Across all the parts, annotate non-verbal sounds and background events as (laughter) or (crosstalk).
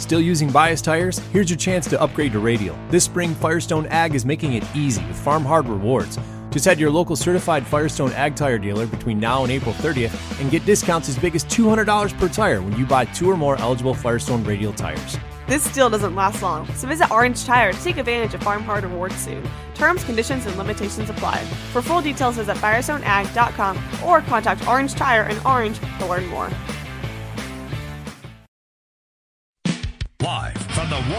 Still using bias tires? Here's your chance to upgrade to Radial. This spring, Firestone Ag is making it easy with Farm Hard rewards. Just head to your local certified Firestone Ag tire dealer between now and April 30th and get discounts as big as $200 per tire when you buy two or more eligible Firestone Radial tires. This deal doesn't last long, so visit Orange Tire to take advantage of Farm Hard rewards soon. Terms, conditions, and limitations apply. For full details, visit firestoneag.com or contact Orange Tire in Orange to learn more.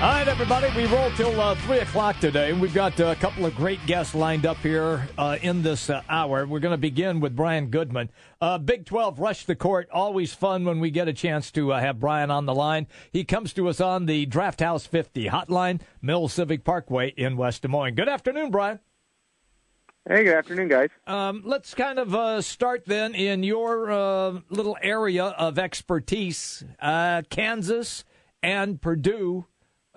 All right, everybody, we roll till uh, 3 o'clock today. We've got uh, a couple of great guests lined up here uh, in this uh, hour. We're going to begin with Brian Goodman. Uh, Big 12 Rush the Court. Always fun when we get a chance to uh, have Brian on the line. He comes to us on the Draft House 50 hotline, Mill Civic Parkway in West Des Moines. Good afternoon, Brian. Hey, good afternoon, guys. Um, let's kind of start then in your little area of expertise Kansas and Purdue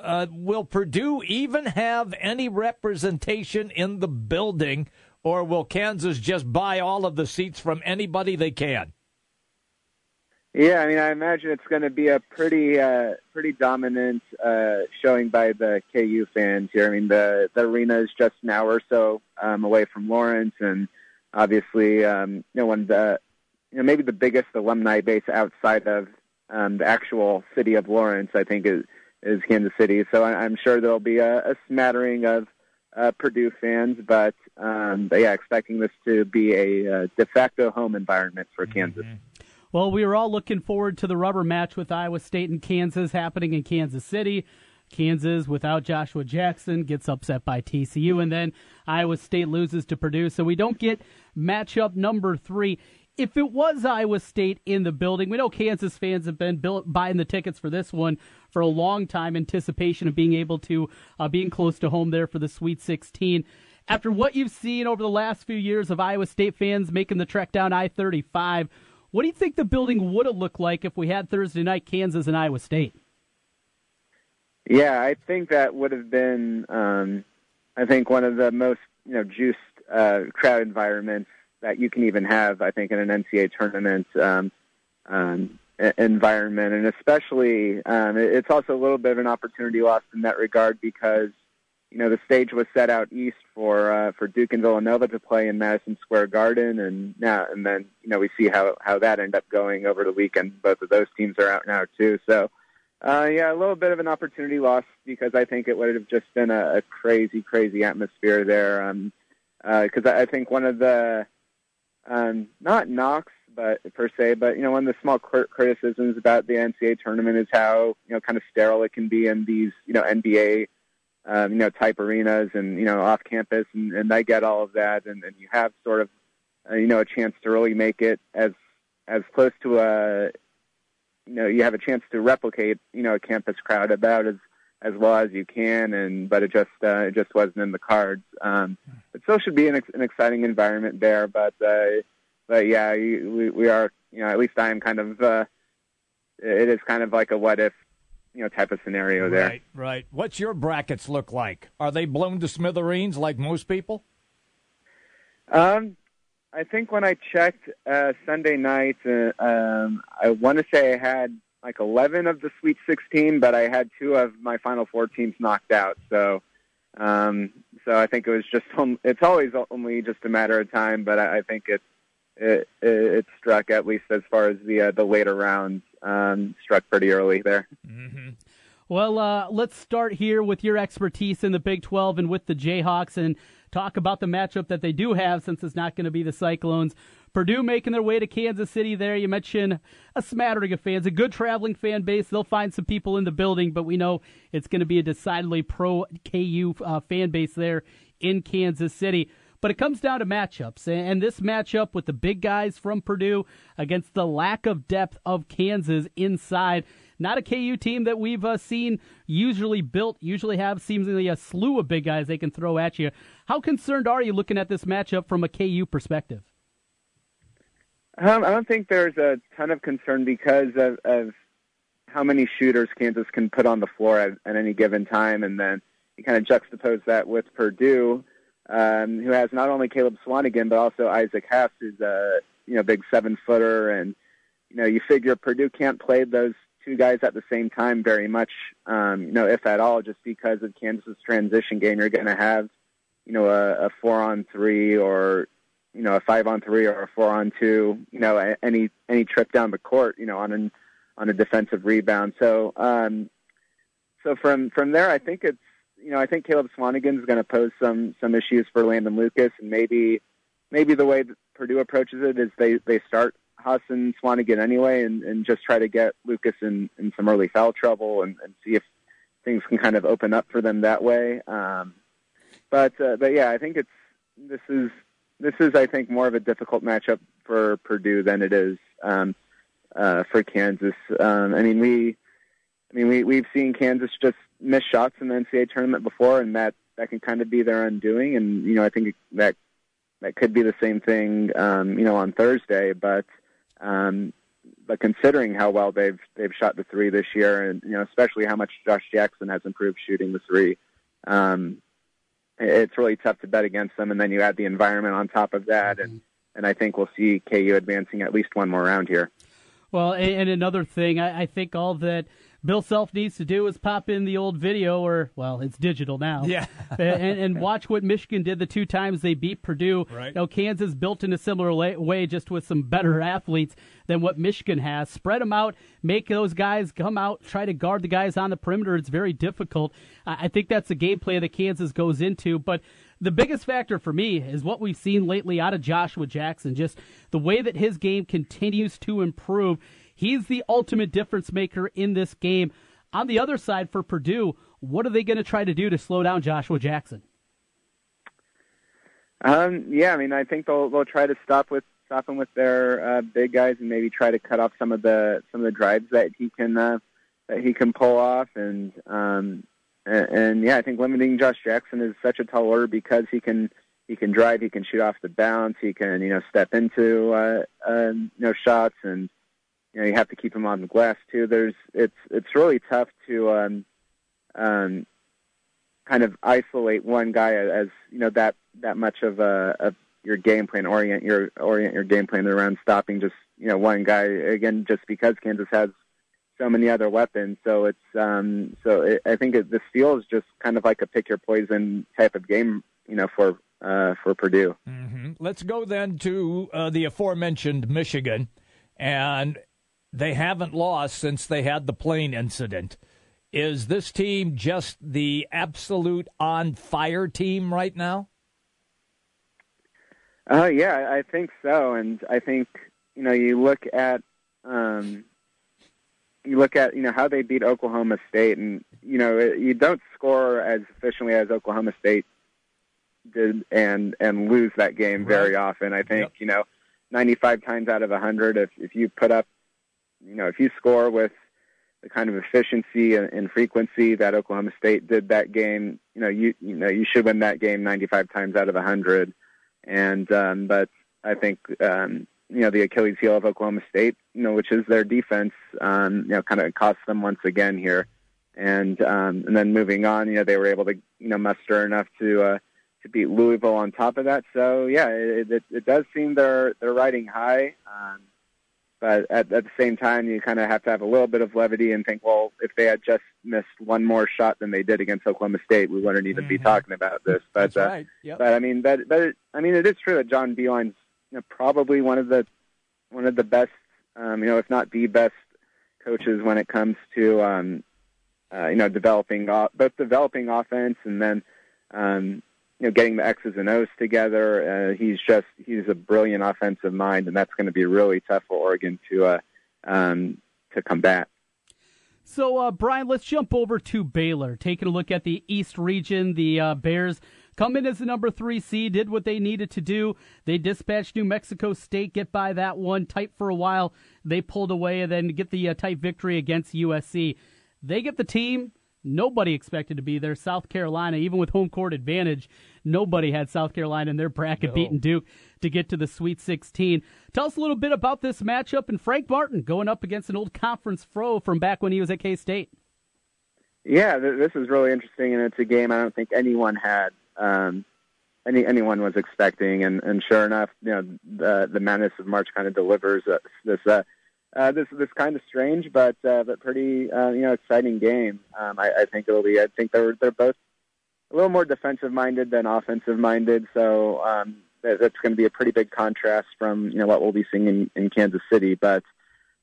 uh, will Purdue even have any representation in the building, or will Kansas just buy all of the seats from anybody they can? Yeah, I mean, I imagine it's going to be a pretty, uh, pretty dominant uh, showing by the KU fans here. I mean, the the arena is just an hour or so um, away from Lawrence, and obviously, um, you know, one of the, you know, maybe the biggest alumni base outside of um, the actual city of Lawrence. I think is is Kansas City. So I, am sure there'll be a, a smattering of uh, Purdue fans, but, um, but yeah, expecting this to be a, a uh, de facto home environment for mm-hmm. Kansas. Well, we were all looking forward to the rubber match with Iowa State and Kansas happening in Kansas City. Kansas, without Joshua Jackson, gets upset by TCU, and then Iowa State loses to Purdue. So we don't get matchup number three if it was Iowa State in the building, we know Kansas fans have been built, buying the tickets for this one for a long time, anticipation of being able to uh, being close to home there for the Sweet 16. After what you've seen over the last few years of Iowa State fans making the trek down I 35, what do you think the building would have looked like if we had Thursday night Kansas and Iowa State? Yeah, I think that would have been, um, I think, one of the most you know juiced uh, crowd environments that you can even have, I think, in an NCAA tournament um, um, environment, and especially um, it's also a little bit of an opportunity lost in that regard because you know the stage was set out east for uh, for Duke and Villanova to play in Madison Square Garden, and now and then you know we see how how that ended up going over the weekend. Both of those teams are out now too, so. Uh, yeah, a little bit of an opportunity lost because I think it would have just been a, a crazy, crazy atmosphere there. Um, because uh, I think one of the um, not knocks, but per se, but you know, one of the small criticisms about the NCAA tournament is how you know kind of sterile it can be in these you know NBA um, you know type arenas and you know off campus, and, and I get all of that, and, and you have sort of uh, you know a chance to really make it as as close to a you know you have a chance to replicate you know a campus crowd about as as well as you can, and but it just uh, it just wasn't in the cards. Um, it still should be an, an exciting environment there, but uh, but yeah, we we are you know at least I am kind of uh, it is kind of like a what if you know type of scenario there. Right, right. What's your brackets look like? Are they blown to smithereens like most people? Um, I think when I checked uh, Sunday night, uh, um, I want to say I had like 11 of the Sweet 16, but I had two of my Final Four teams knocked out. So, um, so I think it was just it's always only just a matter of time, but I, think it, it, struck at least as far as the uh, the later rounds um, struck pretty early there. Mm-hmm. Well, uh, let's start here with your expertise in the Big 12 and with the Jayhawks and talk about the matchup that they do have since it's not going to be the Cyclones. Purdue making their way to Kansas City there. You mentioned a smattering of fans, a good traveling fan base. They'll find some people in the building, but we know it's going to be a decidedly pro KU uh, fan base there in Kansas City. But it comes down to matchups, and this matchup with the big guys from Purdue against the lack of depth of Kansas inside. Not a KU team that we've uh, seen usually built, usually have seemingly a slew of big guys they can throw at you. How concerned are you looking at this matchup from a KU perspective? Um, I don't think there's a ton of concern because of, of how many shooters Kansas can put on the floor at, at any given time, and then you kind of juxtapose that with Purdue, um, who has not only Caleb Swanigan but also Isaac Haas, who's a you know big seven footer, and you know you figure Purdue can't play those two guys at the same time very much, um, you know, if at all, just because of Kansas's transition game. You're going to have, you know, a, a four on three or you know a five on three or a four on two. You know, any any trip down the court, you know, on an on a defensive rebound. So um, so from from there, I think it's you know I think Caleb Swanigan is going to pose some some issues for Landon Lucas, and maybe maybe the way that Purdue approaches it is they they start Haas and Swanigan anyway, and, and just try to get Lucas in, in some early foul trouble and, and see if things can kind of open up for them that way. Um, but uh, but yeah, I think it's this is this is I think more of a difficult matchup for Purdue than it is um, uh, for Kansas. Um, I mean we I mean we we've seen Kansas just miss shots in the NCAA tournament before, and that that can kind of be their undoing. And you know I think that that could be the same thing um, you know on Thursday, but. Um, but considering how well they've they've shot the three this year, and you know especially how much Josh Jackson has improved shooting the three, um, it's really tough to bet against them. And then you add the environment on top of that, mm-hmm. and and I think we'll see KU advancing at least one more round here. Well, and another thing, I, I think all that Bill Self needs to do is pop in the old video, or well, it's digital now. Yeah, (laughs) and, and, watch what Michigan did the two times they beat Purdue. Right. Now Kansas built in a similar way, just with some better athletes than what Michigan has. Spread them out, make those guys come out, try to guard the guys on the perimeter. It's very difficult. I think that's the game plan that Kansas goes into, but the biggest factor for me is what we've seen lately out of Joshua Jackson. Just the way that his game continues to improve. He's the ultimate difference maker in this game. On the other side for Purdue, what are they going to try to do to slow down Joshua Jackson? Um, yeah, I mean, I think they'll they'll try to stop with stop him with their uh, big guys and maybe try to cut off some of the some of the drives that he can uh, that he can pull off and um, and, and yeah, I think limiting Josh Jackson is such a tall order because he can he can drive, he can shoot off the bounce, he can you know step into uh, uh, you know shots and you know you have to keep him on the glass too. There's it's it's really tough to um, um, kind of isolate one guy as you know that that much of a of your game plan orient your orient your game plan around stopping just you know one guy again just because Kansas has so many other weapons. So it's um, so it, I think it, this feels just kind of like a pick your poison type of game, you know, for uh, for Purdue. Mm-hmm. Let's go then to uh, the aforementioned Michigan, and they haven't lost since they had the plane incident. Is this team just the absolute on fire team right now? Uh, yeah, I think so. And I think, you know, you look at, um, you look at, you know, how they beat Oklahoma State and, you know, you don't score as efficiently as Oklahoma State did and, and lose that game very right. often. I think, yep. you know, 95 times out of 100, if, if you put up you know, if you score with the kind of efficiency and, and frequency that Oklahoma State did that game, you know, you you know you should win that game 95 times out of 100. And um, but I think um, you know the Achilles heel of Oklahoma State, you know, which is their defense, um, you know, kind of cost them once again here. And um, and then moving on, you know, they were able to you know muster enough to uh, to beat Louisville on top of that. So yeah, it, it, it does seem they're they're riding high. Um, but at, at the same time, you kind of have to have a little bit of levity and think, well, if they had just missed one more shot than they did against Oklahoma State, we wouldn't even mm-hmm. be talking about this. But That's uh, right. yep. but I mean, but but I mean, it is true that John Beilein's you know, probably one of the one of the best, um, you know, if not the best coaches when it comes to um, uh, you know developing both developing offense and then um, you know, getting the X's and O's together. Uh, he's just he's a brilliant offensive mind, and that's going to be really tough for Oregon to uh, um, to combat. So, uh, Brian, let's jump over to Baylor. Taking a look at the East region, the uh, Bears come in as the number three seed, did what they needed to do. They dispatched New Mexico State, get by that one, tight for a while. They pulled away and then get the uh, tight victory against USC. They get the team Nobody expected to be there. South Carolina, even with home court advantage, nobody had South Carolina in their bracket no. beating Duke to get to the Sweet 16. Tell us a little bit about this matchup and Frank Martin going up against an old conference fro from back when he was at K State. Yeah, th- this is really interesting, and it's a game I don't think anyone had um, any anyone was expecting, and, and sure enough, you know, the the madness of March kind of delivers uh, this uh, uh, this this kind of strange but uh, but pretty uh, you know exciting game. Um, I, I think it'll be. I think they're they're both a little more defensive minded than offensive minded, so um, that, that's going to be a pretty big contrast from you know what we'll be seeing in, in Kansas City. But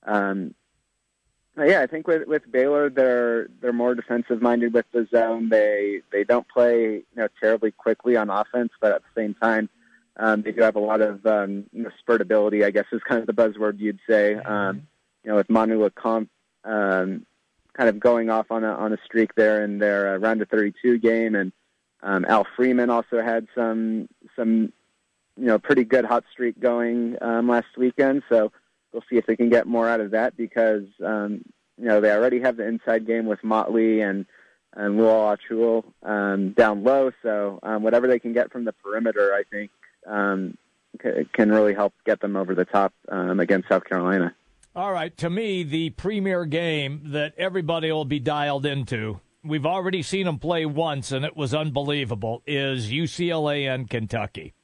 um, yeah, I think with with Baylor, they're they're more defensive minded with the zone. They they don't play you know terribly quickly on offense, but at the same time, um, they do have a lot of um, you know, spurtability. I guess is kind of the buzzword you'd say. Um, you know, with Manu Lecomte um, kind of going off on a on a streak there in their uh, round of 32 game, and um, Al Freeman also had some some you know pretty good hot streak going um, last weekend. So we'll see if they can get more out of that because um, you know they already have the inside game with Motley and and Lual Acuil um, down low. So um, whatever they can get from the perimeter, I think um, c- can really help get them over the top um, against South Carolina. All right, to me, the premier game that everybody will be dialed into. We've already seen them play once, and it was unbelievable. Is UCLA and Kentucky.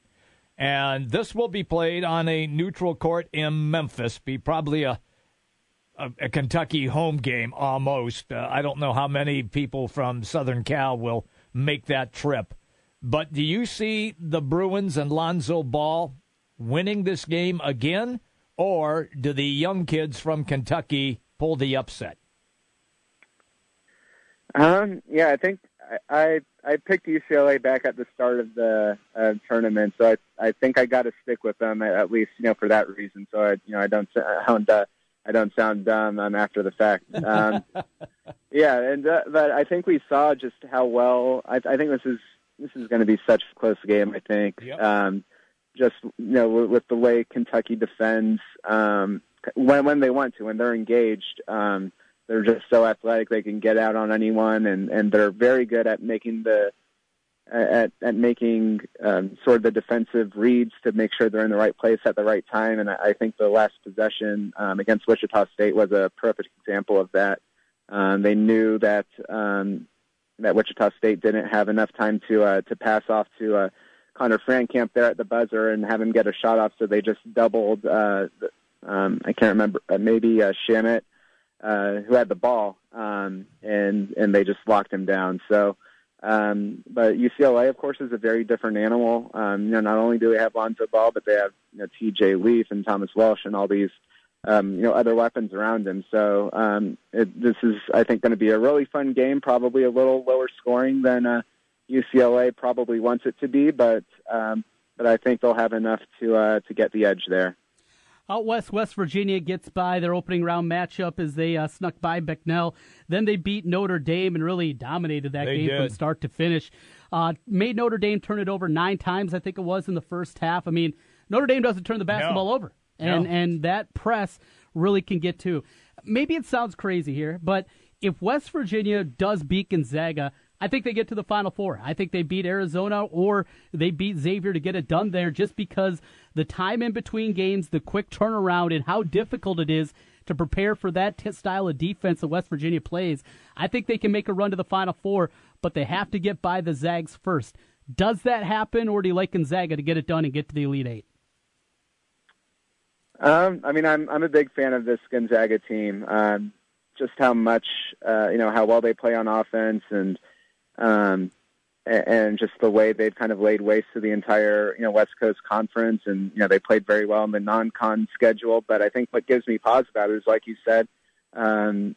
And this will be played on a neutral court in Memphis. Be probably a a, a Kentucky home game almost. Uh, I don't know how many people from Southern Cal will make that trip. But do you see the Bruins and Lonzo Ball winning this game again, or do the young kids from Kentucky pull the upset? Um, yeah, I think I, I I picked UCLA back at the start of the uh, tournament, so I I think I got to stick with them at least you know for that reason. So I you know I don't sound uh, I don't sound dumb um, after the fact. Um, (laughs) yeah, and uh, but I think we saw just how well. I, I think this is this is going to be such a close game. I think. Yep. Um, just you know with, the way Kentucky defends um, when when they want to when they're engaged. Um, they're just so athletic; they can get out on anyone, and and they're very good at making the at at making um, sort of the defensive reads to make sure they're in the right place at the right time. And I, I think the last possession um, against Wichita State was a perfect example of that. Um, they knew that um, that Wichita State didn't have enough time to uh, to pass off to uh, Connor Frankamp there at the buzzer and have him get a shot off. So they just doubled. Uh, um, I can't remember. Uh, maybe uh, Shamet, uh, who had the ball, um, and and they just locked him down. So. Um, but UCLA, of course, is a very different animal. Um, you know, not only do they have Lonzo Ball, but they have you know T.J. Leaf and Thomas Welsh and all these um, you know other weapons around him. So um, it, this is, I think, going to be a really fun game. Probably a little lower scoring than uh, UCLA probably wants it to be, but um, but I think they'll have enough to uh, to get the edge there. Out west, West Virginia gets by their opening round matchup as they uh, snuck by Bucknell. Then they beat Notre Dame and really dominated that They game from start to finish. Uh, made Notre Dame turn it over nine times, I think it was, in the first half. I mean, Notre Dame doesn't turn the basketball over, and No. and that press really can get to. Maybe it sounds crazy here, but if West Virginia does beat Gonzaga, I think they get to the Final Four. I think they beat Arizona or they beat Xavier to get it done there just because the time in between games, the quick turnaround, and how difficult it is to prepare for that t- style of defense that West Virginia plays. I think they can make a run to the Final Four, but they have to get by the Zags first. Does that happen, or do you like Gonzaga to get it done and get to the Elite Eight? Um, I mean, I'm I'm a big fan of this Gonzaga team. Um, just how much uh, you know how well they play on offense and um, and just the way they've kind of laid waste to the entire you know West Coast Conference, and you know they played very well in the non-con schedule. But I think what gives me pause about it is, like you said, um,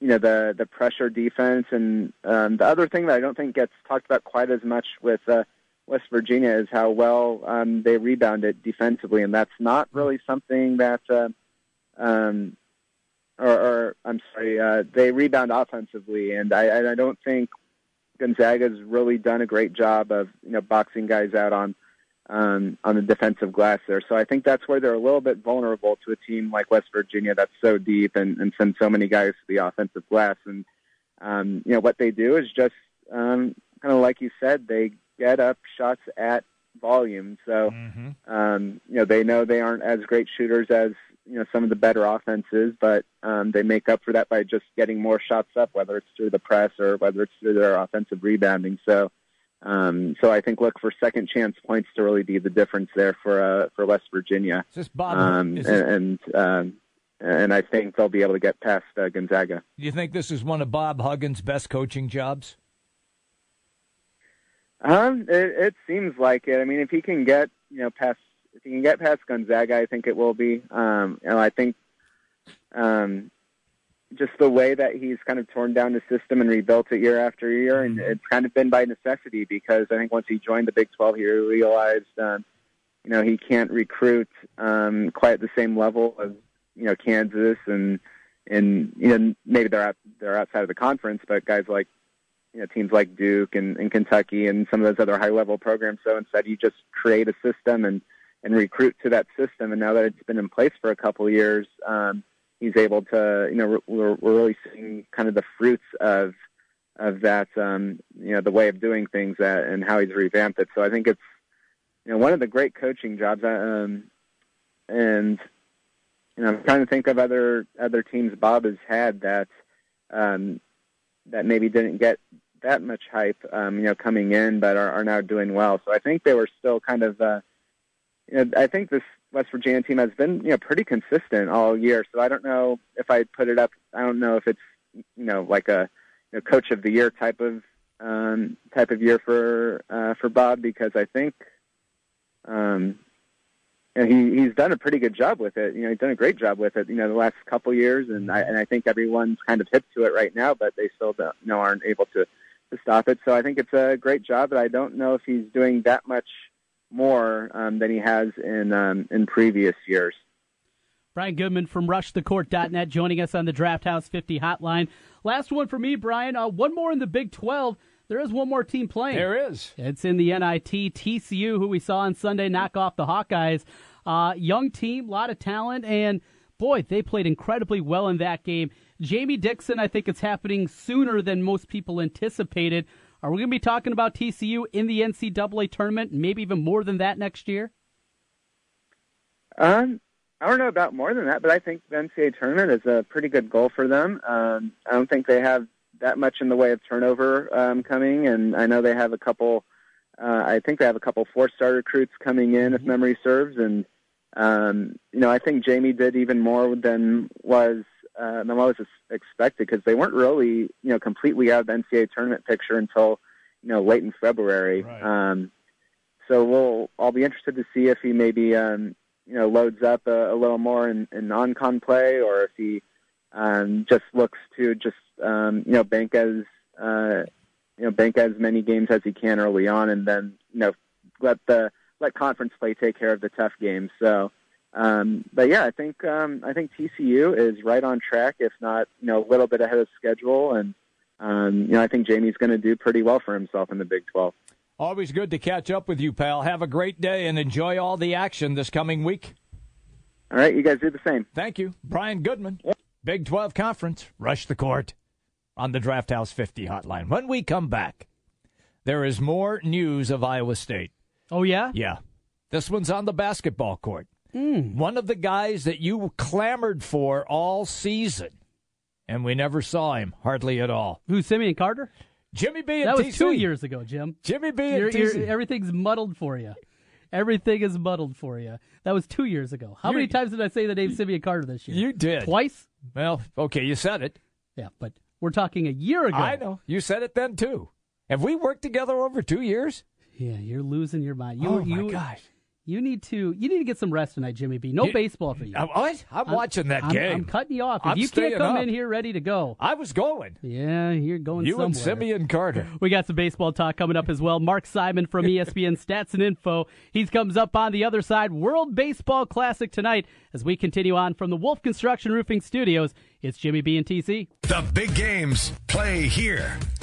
you know the the pressure defense, and um, the other thing that I don't think gets talked about quite as much with uh, West Virginia is how well um, they rebounded defensively, and that's not really something that. Uh, um, or, or I'm sorry, uh, they rebound offensively, and I, and I don't think Gonzaga's really done a great job of you know boxing guys out on um, on the defensive glass there. So I think that's where they're a little bit vulnerable to a team like West Virginia that's so deep and, and sends so many guys to the offensive glass. And um, you know what they do is just um, kind of like you said, they get up shots at volume. So um, you know they know they aren't as great shooters as you know some of the better offenses, but um, they make up for that by just getting more shots up, whether it's through the press or whether it's through their offensive rebounding. So, um, so I think look for second chance points to really be the difference there for uh, for West Virginia. Is this Bob? Um, is this, and and, um, and I think they'll be able to get past uh, Gonzaga. do you think this is one of Bob Huggins' best coaching jobs? Um, it, it seems like it. I mean, if he can get you know past if he can get past Gonzaga, I think it will be. Um, and I think um, just the way that he's kind of torn down the system and rebuilt it year after year, and it's kind of been by necessity because I think once he joined the Big 12, he realized, um, you know, he can't recruit um, quite at the same level as you know Kansas and and you know maybe they're out they're outside of the conference, but guys like you know teams like Duke and, and Kentucky and some of those other high level programs. So instead, you just create a system and and recruit to that system. And now that it's been in place for a couple of years, um, he's able to you know we're, we're really seeing kind of the fruits of of that um, you know the way of doing things that, and how he's revamped it. So I think it's you know one of the great coaching jobs. Um, and you know I'm trying to think of other other teams Bob has had that. Um, that maybe didn't get that much hype, um, you know, coming in, but are, are now doing well. So I think they were still kind of, uh, you know, I think this West Virginia team has been, you know, pretty consistent all year. So I don't know if I'd put it up. I don't know if it's, you know, like a you know, coach of the year type of um, type of year for uh, for Bob because I think, um, and he he's done a pretty good job with it. You know, he's done a great job with it. You know, the last couple years, and I and I think everyone's kind of hip to it right now, but they still don't, you know aren't able to to stop it. So I think it's a great job, but I don't know if he's doing that much more um, than he has in um, in previous years. Brian Goodman from RushTheCourt.net joining us on the Draft House 50 hotline. Last one for me, Brian. Uh, one more in the Big 12. There is one more team playing. There is. It's in the NIT. TCU, who we saw on Sunday knock off the Hawkeyes. Uh, young team, a lot of talent, and boy, they played incredibly well in that game. Jamie Dixon, I think it's happening sooner than most people anticipated. Are we going to be talking about TCU in the NCAA tournament, maybe even more than that next year? Um, I don't know about more than that, but I think the NCAA tournament is a pretty good goal for them. Um, I don't think they have that much in the way of turnover um, coming, and I know they have a couple. Uh, I think they have a couple four-star recruits coming in, if memory serves, and um, you know I think Jamie did even more than was uh, than what was expected because they weren't really you know completely out of the NCAA tournament picture until you know late in February. Right. Um, so we'll I'll be interested to see if he maybe um, you know loads up a, a little more in, in non-con play, or if he um, just looks to just um, you know bank as uh, you know bank as many games as he can early on, and then you know let the let conference play take care of the tough games. So, um, but yeah, I think um, I think TCU is right on track, if not you know a little bit ahead of schedule, and um, you know I think Jamie's going to do pretty well for himself in the Big Twelve. Always good to catch up with you, pal. Have a great day and enjoy all the action this coming week. All right, you guys do the same. Thank you. Brian Goodman, Big 12 Conference, rush the court on the Draft House 50 hotline. When we come back, there is more news of Iowa State. Oh, yeah? Yeah. This one's on the basketball court. Mm. One of the guys that you clamored for all season, and we never saw him hardly at all. Who's Simeon Carter? Jimmy B and That was TC. two years ago, Jim. Jimmy B and You're- you're- everything's muddled for you. Everything is muddled for you. That was two years ago. How You- many times did I say the name Simeon Carter this year? You did. Twice? Well, okay, you said it. Yeah, but we're talking a year ago. I know. You said it then too. Have we worked together over two years? Yeah, you're losing your mind. You, oh my you, gosh! You need to you need to get some rest tonight, Jimmy B. No You- baseball for you. What? I'm, watching that I'm, game. I'm cutting you off. If I'm you can't come up. in here ready to go, I was going. yeah, you're going You somewhere. and Simeon Carter. We got some baseball talk coming up as well. Mark Simon from ESPN (laughs) Stats and Info. He comes up on the other side. World Baseball Classic tonight as we continue on from the Wolf Construction Roofing Studios. It's Jimmy B and TC. The big games play here.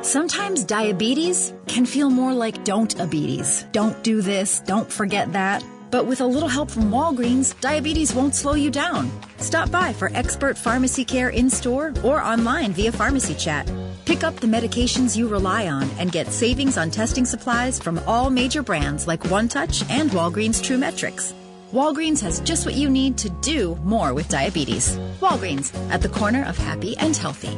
Sometimes diabetes can feel more like don't diabetes. Don't do this, don't forget that. But with a little help from Walgreens, diabetes won't slow you down. Stop by for expert pharmacy care in store or online via pharmacy chat. Pick up the medications you rely on and get savings on testing supplies from all major brands like OneTouch and Walgreens TRUE METRIX. Walgreens has just what you need to do more with diabetes. Walgreens, at the corner of happy and healthy.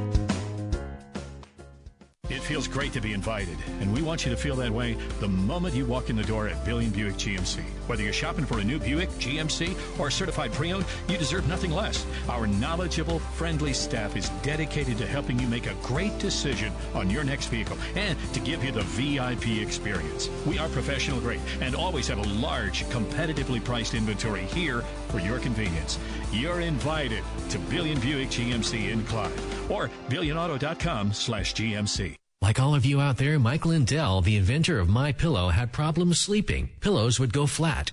It feels great to be invited, and we want you to feel that way the moment you walk in the door at Billion Buick GMC. Whether you're shopping for a new Buick, GMC, or certified pre-owned, you deserve nothing less. Our knowledgeable, friendly staff is dedicated to helping you make a great decision on your next vehicle and to give you the VIP experience. We are professional grade and always have a large, competitively priced inventory here for your convenience. You're invited to Billion Buick GMC in Clive or billionauto.com slash GMC. Like all of you out there, Mike Lindell, the inventor of My Pillow, had problems sleeping. Pillows would go flat.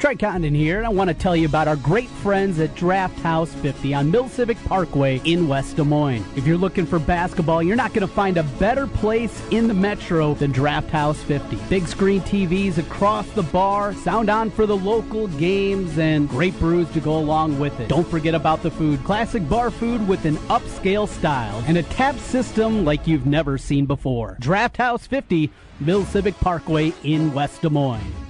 Trey Condon here, and I want to tell you about our great friends at Draft House 50 on Mill Civic Parkway in West Des Moines. If you're looking for basketball, you're not going to find a better place in the metro than Draft House 50. Big screen TVs across the bar, sound on for the local games, and great brews to go along with it. Don't forget about the food. Classic bar food with an upscale style and a tap system like you've never seen before. Draft House 50, Mill Civic Parkway in West Des Moines.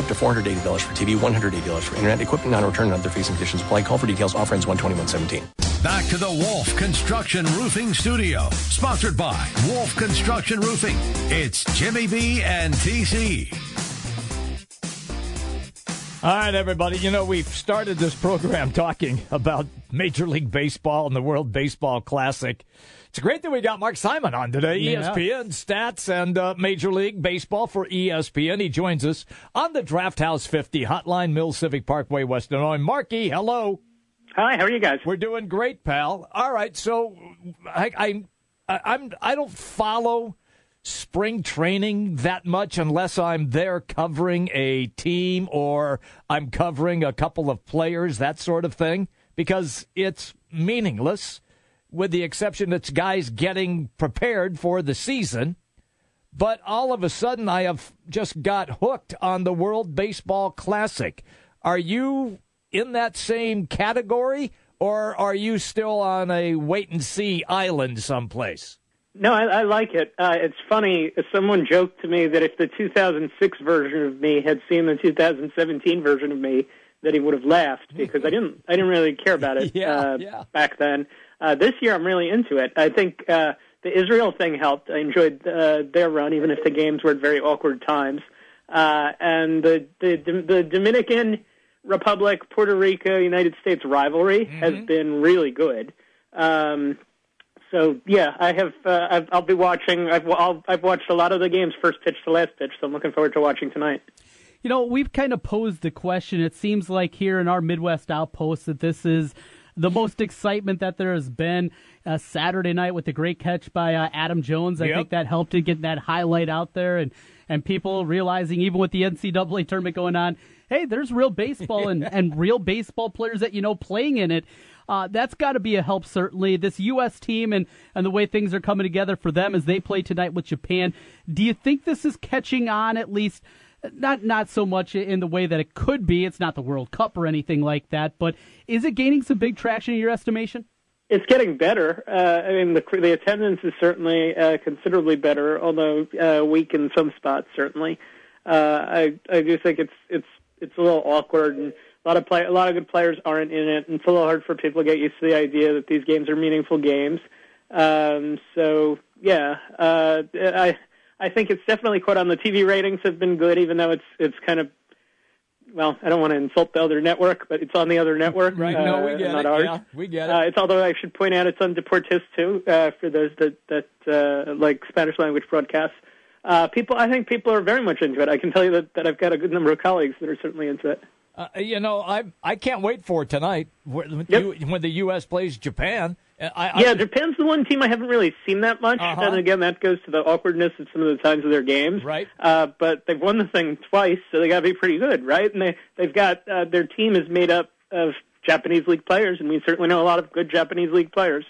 up to $480 for TV, $180 for internet, equipment non-return and other fees and conditions apply. Call for details. Offer ends 12117. Back to the Wolf Construction Roofing Studio, sponsored by Wolf Construction Roofing. It's Jimmy B and TC. All right, everybody. You know, we've started this program (laughs) talking about Major League Baseball and the World Baseball Classic. It's great that we got Mark Simon on today, Yeah. ESPN stats and uh, Major League Baseball for ESPN. He joins us on the Draft House 50 Hotline Mill Civic Parkway, West Des Moines. Marky, hello. Hi, how are you guys? We're doing great, pal. All right, so I, I, I I'm I don't follow spring training that much unless I'm there covering a team or I'm covering a couple of players, that sort of thing, because it's meaningless, with the exception it's guys getting prepared for the season. But all of a sudden, I have just got hooked on the World Baseball Classic. Are you in that same category, or are you still on a wait and see island someplace? No, I, I like it. Uh, it's funny. Someone joked to me that if the 2006 version of me had seen the 2017 version of me, that he would have laughed because I didn't. I didn't really care about it (laughs) Yeah, uh, yeah. back then. Uh, this year, I'm really into it. I think uh, the Israel thing helped. I enjoyed uh, their run, even if the games were at very awkward times. Uh, and the, the the Dominican Republic, Puerto Rico, United States rivalry has been really good. Um, so yeah, I have. Uh, I've, I'll be watching. I've I'll, I've watched a lot of the games, first pitch to last pitch. So I'm looking forward to watching tonight. You know, we've kind of posed the question. It seems like here in our Midwest Outpost that this is the most excitement that there has been uh, Saturday night with the great catch by uh, Adam Jones. I Yep. think that helped to get that highlight out there and, and people realizing, even with the NCAA tournament going on, hey, there's real baseball and, (laughs) and real baseball players that you know playing in it. Uh, that's got to be a help, certainly. This U.S. team and, and the way things are coming together for them as they play tonight with Japan. Do you think this is catching on at least? Not not so much in the way that it could be. It's not the World Cup or anything like that, but is it gaining some big traction in your estimation? It's getting better. Uh, I mean, the the attendance is certainly uh, considerably better, although uh, weak in some spots. Certainly, uh, I I do think it's it's it's a little awkward, and a lot of play a lot of good players aren't in it, and it's a little hard for people to get used to the idea that these games are meaningful games. Um, so yeah, uh, I I think it's definitely caught on. The TV ratings have been good, even though it's it's kind of well, I don't want to insult the other network, but it's on the other network. Right. uh, no, we get not it. ours. Yeah, we get it. Uh, it's although I should point out it's on Deportes too uh, for those that that uh, like Spanish language broadcasts. Uh, people, I think people are very much into it. I can tell you that, that I've got a good number of colleagues that are certainly into it. Uh, you know, I I can't wait for tonight when, you, when the U.S. plays Japan. Uh, I, I, yeah, Japan's the one team I haven't really seen that much, Uh-huh. and again, that goes to the awkwardness of some of the times of their games. Right. Uh, but they've won the thing twice, so they got to be pretty good, right? And they they've got uh, their team is made up of Japanese league players, and we certainly know a lot of good Japanese league players.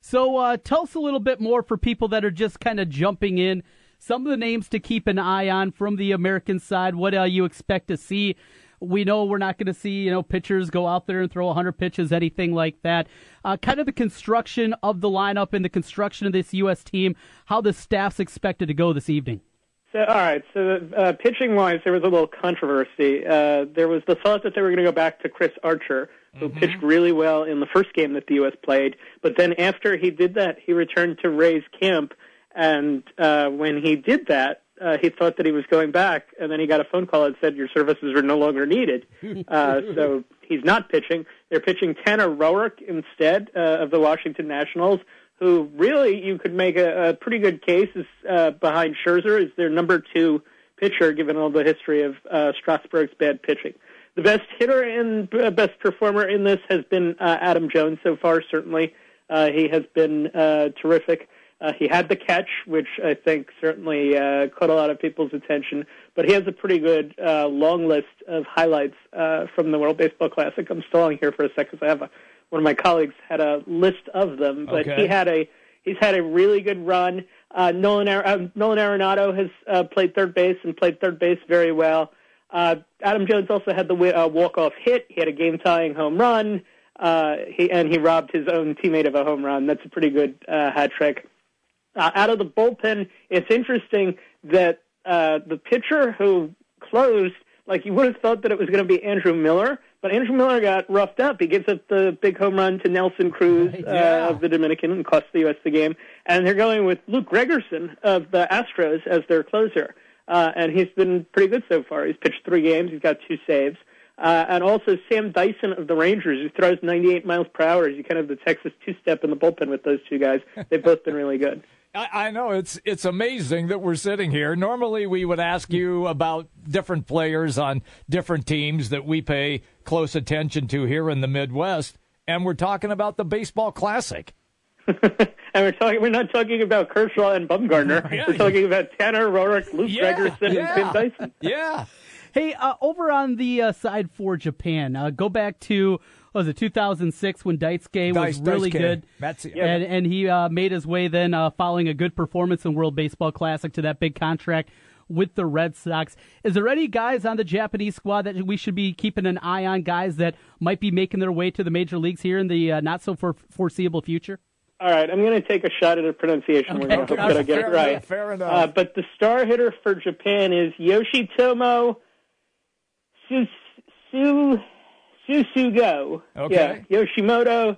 So uh, tell us a little bit more for people that are just kind of jumping in. Some of the names to keep an eye on from the American side. What uh, you expect to see? We know we're not going to see you know pitchers go out there and throw 100 pitches, anything like that. Uh, kind of the construction of the lineup and the construction of this U.S. team. How the staff's expected to go this evening. So, all right. So, uh, pitching wise, there was a little controversy. Uh, there was the thought that they were going to go back to Chris Archer, who pitched really well in the first game that the U.S. played. But then after he did that, he returned to Rays' camp. And uh, when he did that, uh, he thought that he was going back, and then he got a phone call that said your services are no longer needed. (laughs) Uh, so he's not pitching. They're pitching Tanner Roark instead uh, of the Washington Nationals, who really you could make a, a pretty good case is uh, behind Scherzer is their number two pitcher, given all the history of uh, Strasburg's bad pitching. The best hitter and uh, best performer in this has been uh, Adam Jones so far. Certainly, uh, he has been uh, terrific. Uh, he had the catch, which I think certainly uh, caught a lot of people's attention. But he has a pretty good uh, long list of highlights uh, from the World Baseball Classic. I'm stalling here for a second because I have a, one of my colleagues had a list of them, but Okay. he had a he's had a really good run. Uh, Nolan uh, Nolan Arenado has uh, played third base and played third base very well. Uh, Adam Jones also had the uh, walk off hit. He had a game tying home run. Uh, he and he robbed his own teammate of a home run. That's a pretty good uh, hat trick. Uh, out of the bullpen, it's interesting that uh, the pitcher who closed, like you would have thought that it was going to be Andrew Miller, but Andrew Miller got roughed up. He gives up the big home run to Nelson Cruz (laughs) uh, of the Dominican and cost the U.S. the game. And they're going with Luke Gregerson of the Astros as their closer. uh, and he's been pretty good so far. He's pitched three games. He's got two saves. Uh, and also Sam Dyson of the Rangers, who throws 98 miles per hour. You kind of the Texas two-step in the bullpen with those two guys. They've both been really good. I, I know it's it's amazing that we're sitting here. Normally, we would ask you about different players on different teams that we pay close attention to here in the Midwest, and we're talking about the baseball classic. (laughs) and we're talking. We're not talking about Kershaw and Bumgarner. (laughs) Yeah. We're talking about Tanner Roark, Luke yeah, Gregerson, yeah. and Tim Dyson. Yeah. Hey, uh, over on the uh, side for Japan, uh, go back to was it 2006 when Daisuke was really good, That's, yeah. and and he uh, made his way then uh, following a good performance in World Baseball Classic to that big contract with the Red Sox. Is there any guys on the Japanese squad that we should be keeping an eye on? Guys that might be making their way to the major leagues here in the uh, not so for foreseeable future. All right, I'm going to take a shot at a pronunciation. Okay. We're going to hope that I get it right. Enough, fair enough. Uh, but the star hitter for Japan is Yoshitomo Su, Su, Tsutsugo. Okay. Yeah, Yoshitomo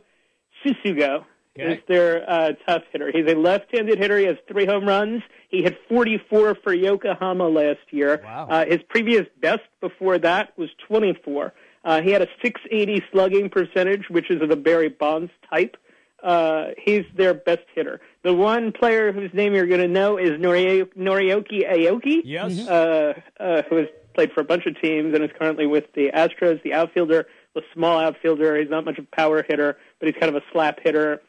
Tsutsugo okay. is their uh, tough hitter. He's a left-handed hitter. He has three home runs. He hit 44 for Yokohama last year. Wow. Uh, his previous best before that was 24. Uh, he had a 680 slugging percentage, which is of the Barry Bonds type. Uh, he's their best hitter. The one player whose name you're going to know is Norioki Aoki. Yes. Uh, uh, who has played for a bunch of teams and is currently with the Astros, the outfielder, the small outfielder. He's not much of a power hitter, but he's kind of a slap hitter,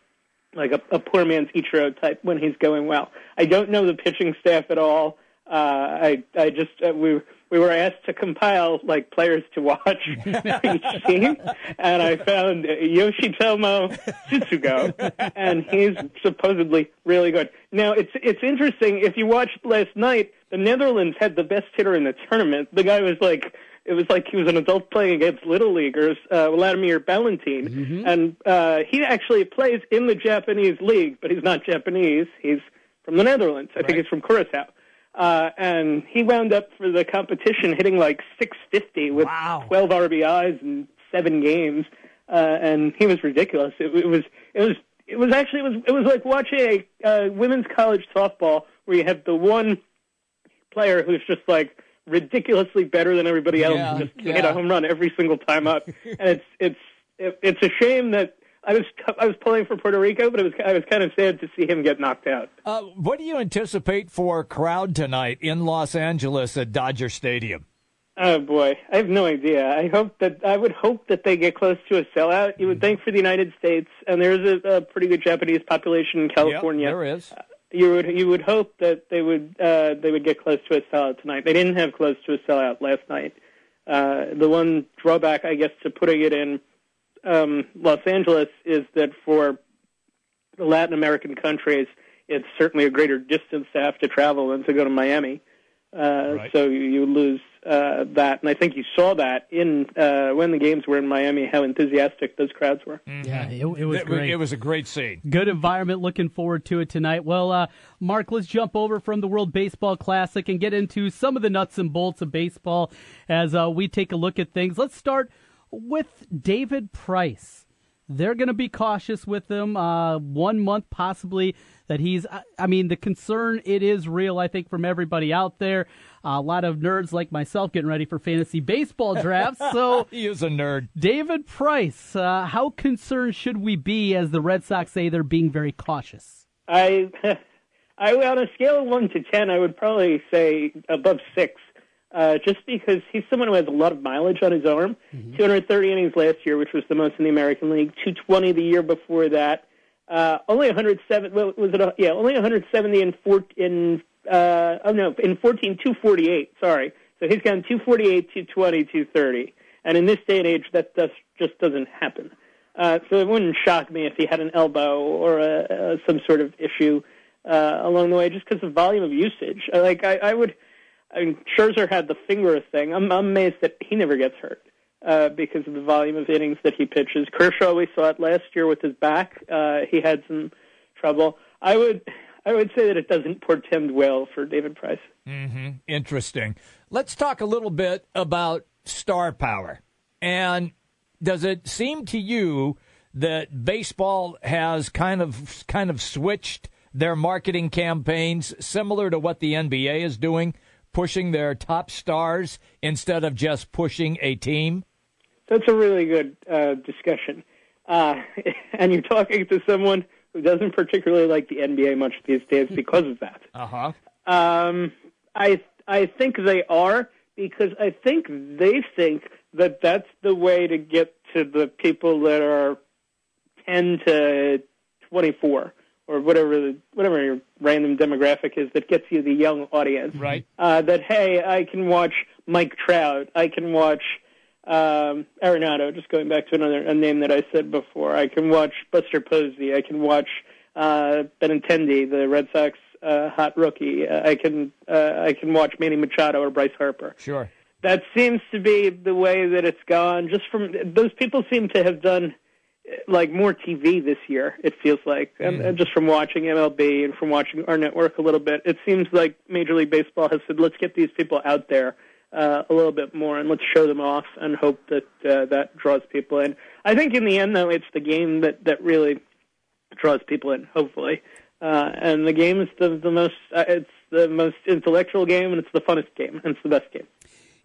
like a, a poor man's Ichiro type when he's going well. I don't know the pitching staff at all. Uh, I I just uh, we we were asked to compile like players to watch (laughs) (laughs) each team, and I found Yoshitomo Tsutsugo, and he's supposedly really good. Now it's it's interesting if you watched last night. The Netherlands had the best hitter in the tournament. The guy was like it was like he was an adult playing against little leaguers, uh, Vladimir Balentien, mm-hmm. and uh, he actually plays in the Japanese league, but he's not Japanese. He's from the Netherlands. I right. think he's from Curacao. Uh, and he wound up for the competition hitting like 650 with wow. 12 RBIs in seven games, uh, and he was ridiculous. It, it was it was it was actually it was it was like watching a uh, women's college softball where you have the one player who's just like ridiculously better than everybody else, yeah, and just yeah. hit a home run every single time up. and it's it's it, it's a shame that I was I was pulling for Puerto Rico, but it was I was kind of sad to see him get knocked out. Uh, what do you anticipate for crowd tonight in Los Angeles at Dodger Stadium? Oh boy, I have no idea. I hope that I would hope that they get close to a sellout. You would think for the United States, and there is a, a pretty good Japanese population in California. Yep, there is. You would you would hope that they would uh, they would get close to a sellout tonight. They didn't have close to a sellout last night. Uh, the one drawback, I guess, to putting it in um, Los Angeles is that for the Latin American countries, it's certainly a greater distance to have to travel than to go to Miami. Uh, Right. So you, you lose uh, that, and I think you saw that in uh, when the games were in Miami, how enthusiastic those crowds were. Yeah, it, it was It, great. it was a great scene. Good environment. Looking forward to it tonight. Well, uh, Mark, let's jump over from the World Baseball Classic and get into some of the nuts and bolts of baseball as uh, we take a look at things. Let's start with David Price. They're going to be cautious with him. Uh, one month possibly that he's. I- I mean, the concern it is real. I think from everybody out there. a lot of nerds like myself getting ready for fantasy baseball drafts. So (laughs) He is a nerd. David Price, uh, how concerned should we be as the Red Sox say they're being very cautious? I, (laughs) I on a scale of one to ten, I would probably say above six, uh, just because he's someone who has a lot of mileage on his arm. 230 innings last year, which was the most in the American League. 220 the year before that. Uh, only 107. Well, was it? A, yeah, only 170 in four in. Uh, oh no, in 14 248. Sorry. So he's gone 248, 220, 230, and in this day and age, that does, just doesn't happen. Uh, so it wouldn't shock me if he had an elbow or a, a, some sort of issue uh, along the way, just because of volume of usage. Uh, Like I, I would, I mean, Scherzer had the finger thing. I'm, I'm amazed that he never gets hurt uh, because of the volume of innings that he pitches. Kershaw, we saw it last year with his back. Uh, he had some trouble. I would, I would say that it doesn't portend well for David Price. hmm Interesting. Let's talk a little bit about star power. And does it seem to you that baseball has kind of kind of switched their marketing campaigns similar to what the NBA is doing, pushing their top stars instead of just pushing a team? That's a really good uh, discussion. Uh, (laughs) and you're talking to someone who doesn't particularly like the NBA much these days because of that. Uh huh. Um, I I think they are because I think they think that that's the way to get to the people that are ten to twenty four or whatever the, whatever your random demographic is that gets you the young audience. Right. Uh, that hey, I can watch Mike Trout. I can watch um, Arenado. Just going back to another a name that I said before. I can watch Buster Posey. I can watch uh, Benintendi, the Red Sox uh, hot rookie. Uh, I can uh, I can watch Manny Machado or Bryce Harper. Sure. That seems to be the way that it's gone. Just from those people seem to have done like more TV this year. It feels like, and, and just from watching MLB and from watching our network a little bit, it seems like Major League Baseball has said, let's get these people out there uh, a little bit more and let's show them off and hope that uh, that draws people in. I think in the end, though, it's the game that that really draws people in. Hopefully, uh, and the game is the the most uh, it's the most intellectual game and it's the funnest game and it's the best game.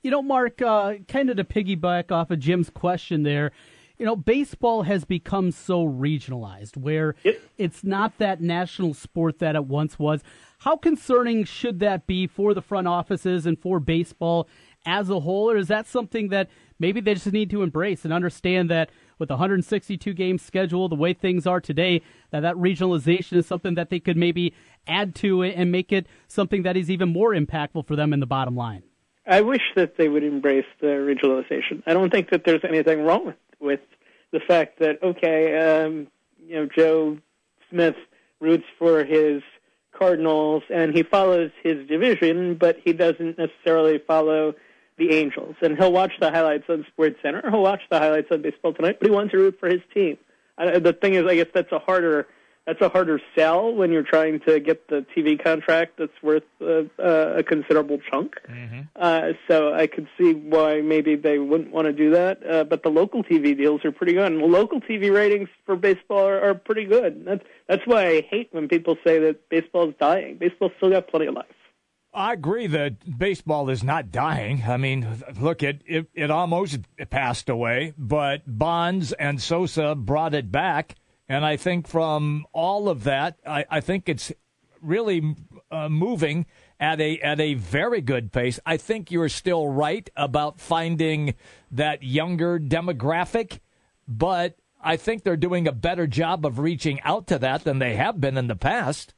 You know, Mark, uh, kind of to piggyback off of Jim's question there, you know, baseball has become so regionalized where yep. it's not that national sport that it once was. How concerning should that be for the front offices and for baseball as a whole? Or is that something that maybe they just need to embrace and understand that with the 162 game schedule, the way things are today, that that regionalization is something that they could maybe add to it and make it something that is even more impactful for them in the bottom line? I wish that they would embrace the regionalization. I don't think that there's anything wrong with, with the fact that okay, um, you know, Joe Smith roots for his Cardinals and he follows his division, but he doesn't necessarily follow the Angels. And he'll watch the highlights on Sports Center. He'll watch the highlights on Baseball Tonight, but he wants to root for his team. Uh, the thing is, I guess that's a harder that's a harder sell when you're trying to get the TV contract that's worth uh, a considerable chunk. Mm-hmm. Uh, so I could see why maybe they wouldn't want to do that. Uh, but the local TV deals are pretty good. And local TV ratings for baseball are, are pretty good. That's that's why I hate when people say that baseball is dying. Baseball's still got plenty of life. I agree that baseball is not dying. I mean, look, it, it, it almost passed away, but Bonds and Sosa brought it back. And I think from all of that, I, I think it's really uh, moving at a at a very good pace. I think you're still right about finding that younger demographic, but I think they're doing a better job of reaching out to that than they have been in the past.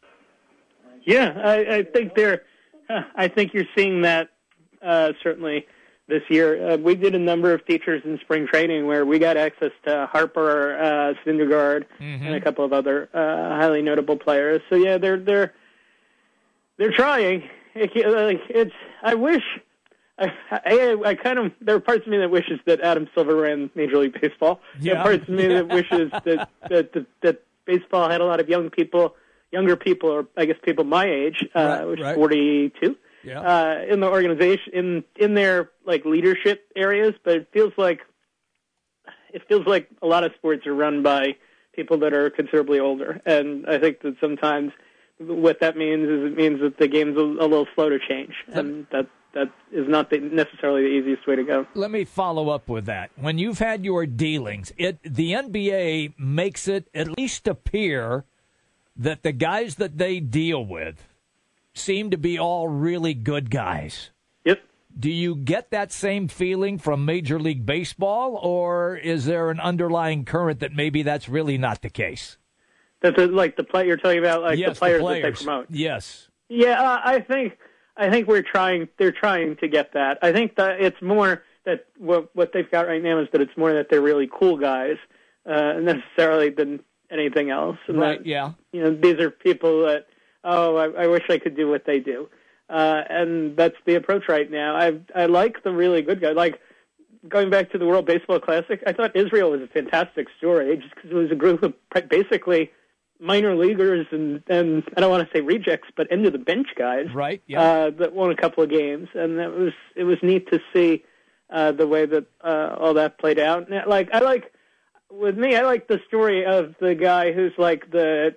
Yeah, I, I think they're. (laughs) I think you're seeing that uh, certainly this year. Uh, we did a number of features in spring training where we got access to Harper, uh, Syndergaard, mm-hmm. and a couple of other uh, highly notable players. So yeah, they're they're they're trying. It, like it's. I wish. I, I, I kind of there are parts of me that wishes that Adam Silver ran Major League Baseball. Yeah. There are parts of me that wishes (laughs) that, that that that baseball had a lot of young people, younger people, or I guess people my age, uh, Right, which right. is forty two Yeah. uh, in the organization in in their like leadership areas, but it feels like it feels like a lot of sports are run by people that are considerably older, and I think that sometimes what that means is it means that the game's a, a little slow to change, and that that is not the, necessarily the easiest way to go. Let me follow up with that. When you've had your dealings, it the NBA makes it at least appear that the guys that they deal with seem to be all really good guys. Yep. Do you get that same feeling from Major League Baseball, or is there an underlying current that maybe that's really not the case? That's a, like the play you're talking about, like yes, the players, players. that they promote. Yes. Yeah, uh, I think I think we're trying. They're trying to get that. I think that it's more that what what they've got right now is that it's more that they're really cool guys, uh, necessarily than anything else. And Right, that, yeah. You know, these are people that oh, I, I wish I could do what they do, uh, and that's the approach right now. I I like the really good guys. Like going back to the World Baseball Classic, I thought Israel was a fantastic story just because it was a group of basically minor leaguers and and I don't want to say rejects, but end of the bench guys, right? Yeah, uh, that won a couple of games, and that was it was neat to see uh, the way that uh, all that played out. And, like I like with me, I like the story of the guy who's like the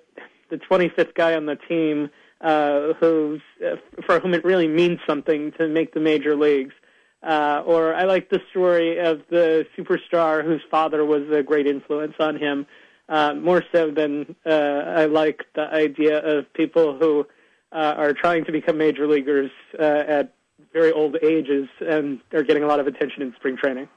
the 25th guy on the team uh, who's uh, for whom it really means something to make the major leagues. Uh, or I like the story of the superstar whose father was a great influence on him, uh, more so than uh, I like the idea of people who uh, are trying to become major leaguers uh, at very old ages and are getting a lot of attention in spring training.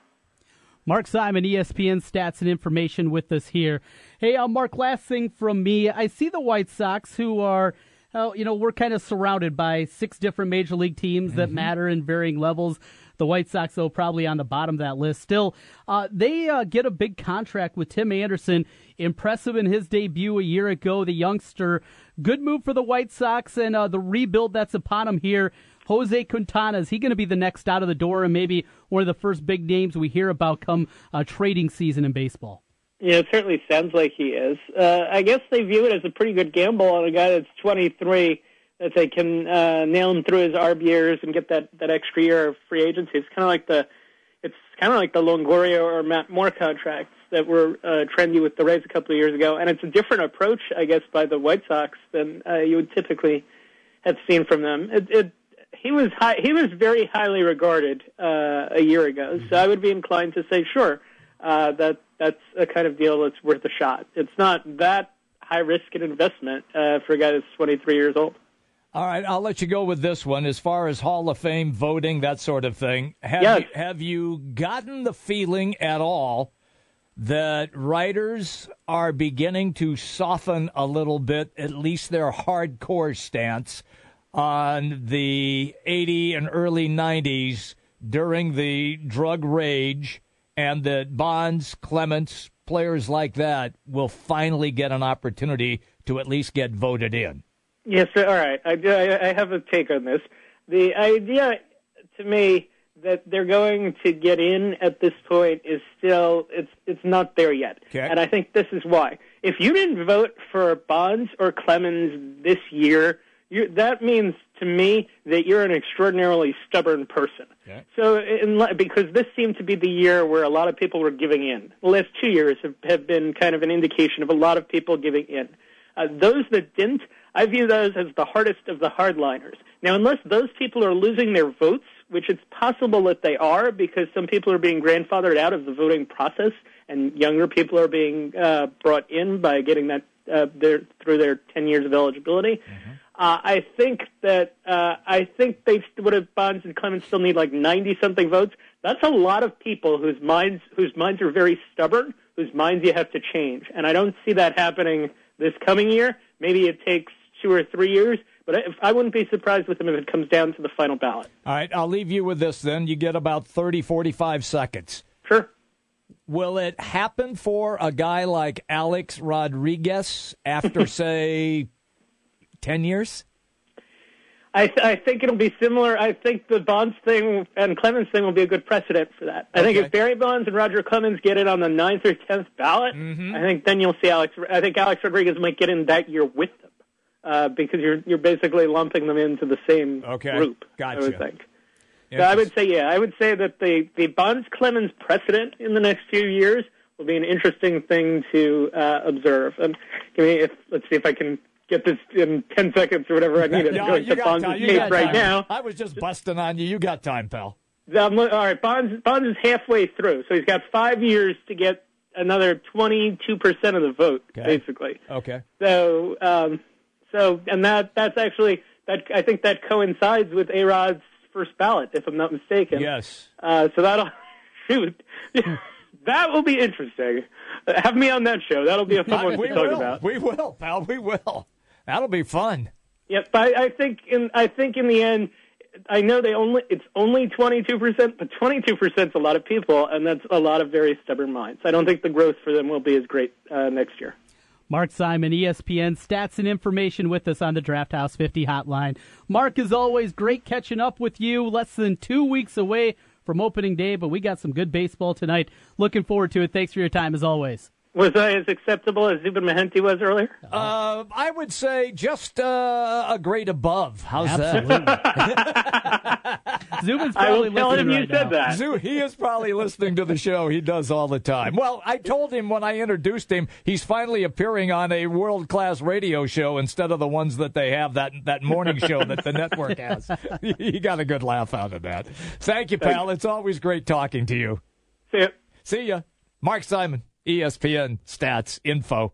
Mark Simon, ESPN Stats and Information, with us here. Hey, uh, Mark, last thing from me. I see the White Sox, who are, uh, you know, we're kind of surrounded by six different major league teams mm-hmm. that matter in varying levels. The White Sox, though, probably on the bottom of that list. Still, uh, they uh, get a big contract with Tim Anderson. Impressive in his debut a year ago. The youngster, good move for the White Sox and uh, the rebuild that's upon him here. Jose Quintana, is he going to be the next out of the door and maybe one of the first big names we hear about come uh, trading season in baseball? Yeah, it certainly sounds like he is. Uh, I guess they view it as a pretty good gamble on a guy that's 23 that they can uh, nail him through his arb years and get that, that extra year of free agency. It's kind of like the it's kind of like the Longoria or Matt Moore contracts that were uh, trendy with the Rays a couple of years ago, and it's a different approach, I guess, by the White Sox than uh, you would typically have seen from them. It, it he was high, he was very highly regarded uh, a year ago. So I would be inclined to say, sure, uh, that that's a kind of deal that's worth a shot. It's not that high risk an investment uh, for a guy that's 23 years old. All right, I'll let you go with this one. As far as Hall of Fame voting, that sort of thing, have yes. you, have you gotten the feeling at all that writers are beginning to soften a little bit, at least their hardcore stance? On the 80 and early 90s during the drug rage, and that Bonds, Clemens, players like that will finally get an opportunity to at least get voted in. Yes, all right. I, I have a take on this. The idea to me that they're going to get in at this point is still it's it's not there yet. Okay. And I think this is why. If you didn't vote for Bonds or Clemens this year, you, that means to me that you're an extraordinarily stubborn person. Okay. So, in, because this seemed to be the year where a lot of people were giving in. The last two years have, have been kind of an indication of a lot of people giving in. Uh, those that didn't, I view those as the hardest of the hardliners. Now, unless those people are losing their votes, which it's possible that they are because some people are being grandfathered out of the voting process and younger people are being uh, brought in by getting that uh, their, through their 10 years of eligibility. Mm-hmm. Uh, I think that uh, I think they would have Bonds and Clemens still need like ninety something votes. That's a lot of people whose minds whose minds are very stubborn, whose minds you have to change. And I don't see that happening this coming year. Maybe it takes two or three years, but I, I wouldn't be surprised with them if it comes down to the final ballot. All right, I'll leave you with this then. You get about 30, 45 seconds. Sure. Will it happen for a guy like Alex Rodriguez after, (laughs) say, 10 years? I, th- I think it'll be similar. I think the Bonds thing and Clemens thing will be a good precedent for that. I think if Barry Bonds and Roger Clemens get it on the ninth or tenth ballot, mm-hmm. I think then you'll see Alex. I think Alex Rodriguez might get in that year with them uh, because you're you're basically lumping them into the same okay. group. Gotcha. I would think. So I would say, yeah, I would say that the the Bonds Clemens precedent in the next few years will be an interesting thing to uh, observe. And give me if let's see if I can get this in 10 seconds or whatever I need. yeah, (laughs) going to Bonds' tape right time. now. I was just busting on you. You got time, pal. Um, all right, Bonds, Bonds is halfway through, so he's got five years to get another 22% of the vote, okay. basically. Okay. So, um, so, and that that's actually that I think that coincides with A Rod's first ballot, if I'm not mistaken. Yes. Uh, so that'll (laughs) shoot. (laughs) that will be interesting. Have me on that show. That'll be a fun one to talk will. about. We will, pal. We will. That'll be fun. Yep, but I, I think in I think in the end, I know they only it's only twenty two percent, but twenty two percent is a lot of people, and that's a lot of very stubborn minds. I don't think the growth for them will be as great uh, next year. Mark Simon, ESPN stats and information with us on the Draft House 50 hotline. Mark, as always, great catching up with you. Less than two weeks away from opening day, but we got some good baseball tonight. Looking forward to it. Thanks for your time, as always. Was I as acceptable as Zubin Mehenti was earlier? Uh, I would say just uh, a grade above. How's that? (laughs) Zubin's I will probably tell him listening you right said now. that. Zoo, he is probably listening to the show. He does all the time. Well, I told him when I introduced him, he's finally appearing on a world class radio show instead of the ones that they have that that morning show that the network has. (laughs) he got a good laugh out of that. Thank you, pal. It's always great talking to you. See ya. See ya. Mark Simon, ESPN stats info.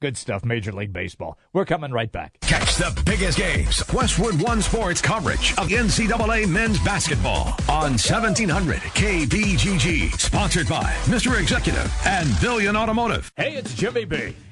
Good stuff, Major League Baseball. We're coming right back. Catch the biggest games. Westwood One Sports coverage of NCAA men's basketball on 1700 KBGG. Sponsored by Mr. Executive and Billion Automotive. Hey, it's Jimmy B.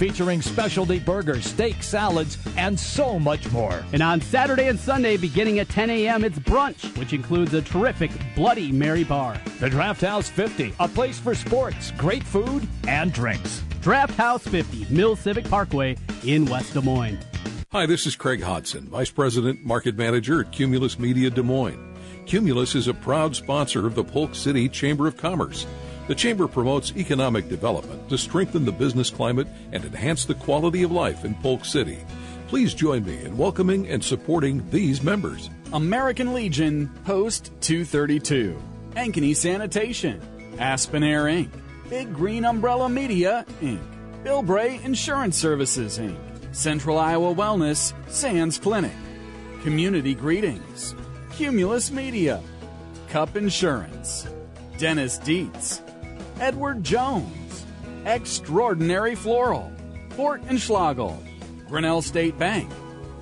featuring specialty burgers, steak, salads, and so much more. And on Saturday and Sunday, beginning at 10 a.m., it's brunch, which includes a terrific Bloody Mary bar. The Draft House 50, a place for sports, great food, and drinks. Draft House 50, Mill Civic Parkway in West Des Moines. Hi, this is Craig Hodson, Vice President, Market Manager at Cumulus Media Des Moines. Cumulus is a proud sponsor of the Polk City Chamber of Commerce. The Chamber promotes economic development to strengthen the business climate and enhance the quality of life in Polk City. Please join me in welcoming and supporting these members. American Legion, Post 232, Ankeny Sanitation, Aspen Air Inc., Big Green Umbrella Media Inc., Bill Bray Insurance Services Inc., Central Iowa Wellness, Sands Clinic, Community Greetings, Cumulus Media, Cup Insurance, Dennis Dietz, Edward Jones, Extraordinary Floral, Fort and Schlagel, Grinnell State Bank,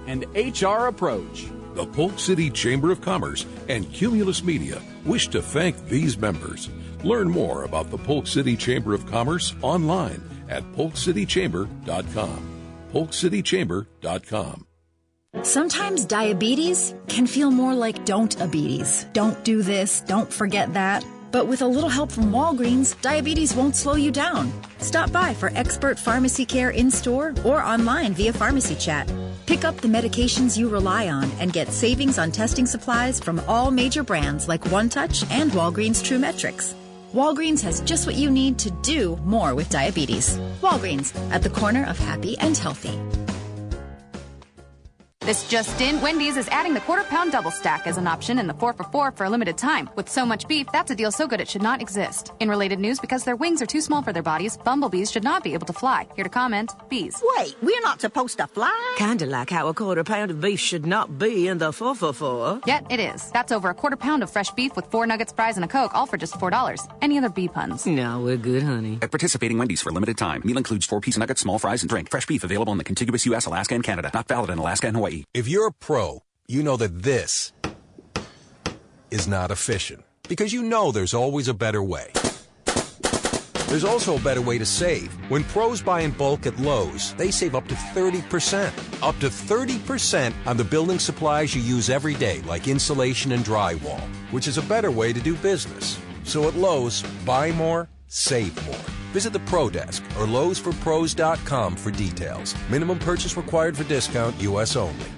and HR Approach. The Polk City Chamber of Commerce and Cumulus Media wish to thank these members. Learn more about the Polk City Chamber of Commerce online at polkcitychamber.com. polkcitychamber.com. Sometimes diabetes can feel more like don't diabetes. Don't do this, don't forget that. But with a little help from Walgreens, diabetes won't slow you down. Stop by for expert pharmacy care in store or online via pharmacy chat. Pick up the medications you rely on and get savings on testing supplies from all major brands like OneTouch and Walgreens TRUE METRIX. Walgreens has just what you need to do more with diabetes. Walgreens, at the corner of happy and healthy. This just in, Wendy's is adding the quarter pound double stack as an option in the 4 for 4 for a limited time. With so much beef, that's a deal so good it should not exist. In related news, because their wings are too small for their bodies, bumblebees should not be able to fly. Here to comment, bees. Wait, we're not supposed to fly? Kinda like how a quarter pound of beef should not be in the 4 for 4. Yet it is. That's over a quarter pound of fresh beef with four nuggets, fries, and a Coke, all for just $4. Any other bee puns? No, we're good, honey. At participating Wendy's for a limited time. Meal includes four piece nuggets, small fries, and drink. Fresh beef available in the contiguous U.S., Alaska, and Canada. Not valid in Alaska and Hawaii. If you're a pro, you know that this is not efficient because you know there's always a better way. There's also a better way to save. When pros buy in bulk at Lowe's, they save up to 30%. Up to 30% on the building supplies you use every day, like insulation and drywall, which is a better way to do business. So at Lowe's, buy more, save more. Visit the Pro Desk or Lowe'sForPros.com for details. Minimum purchase required for discount, U.S. only.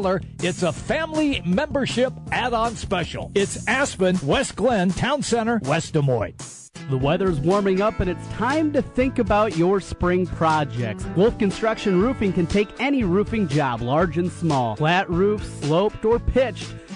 it's a family membership add-on special. It's Aspen, West Glen, Town Center, West Des Moines. The weather's warming up and it's time to think about your spring projects. Wolf Construction Roofing can take any roofing job, large and small. Flat roofs, sloped or pitched.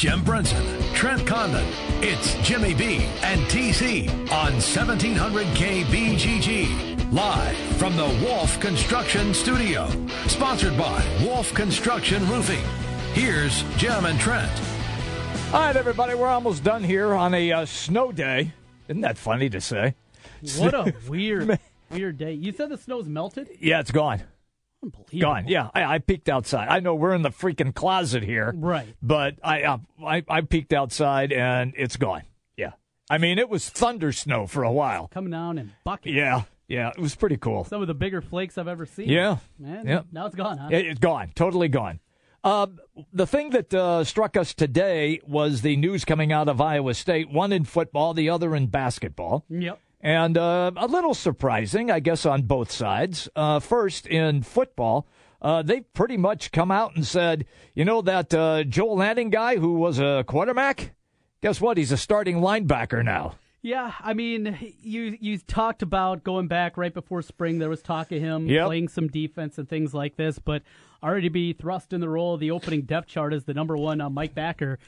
Jim Brunson, Trent Condon. It's Jimmy B and TC on 1700 KBGG. Live from the Wolf Construction Studio. Sponsored by Wolf Construction Roofing. Here's Jim and Trent. All right, everybody, we're almost done here on a uh, snow day. Isn't that funny to say? What a (laughs) weird, weird day. You said the snow's melted? Yeah, it's gone. Unbelievable. Gone. Yeah, I, I peeked outside. I know we're in the freaking closet here, Right. But I, uh, I I peeked outside and it's gone. Yeah, I mean it was thunder snow for a while. Coming down in buckets. Yeah, yeah, it was pretty cool. Some of the bigger flakes I've ever seen. Yeah. Man, Yeah. now it's gone, huh? It, it's gone, totally gone. Uh, the thing that uh, struck us today was the news coming out of Iowa State, one in football, the other in basketball. Yep. And uh, a little surprising, I guess, on both sides. Uh, first, in football, uh, they've pretty much come out and said, you know, that uh, Joel Lanning guy who was a quarterback? Guess what? He's a starting linebacker now. Yeah, I mean, you you talked about going back right before spring. There was talk of him Yep. playing some defense and things like this, but already be thrust in the role of the opening depth chart as the number one uh, Mike Backer.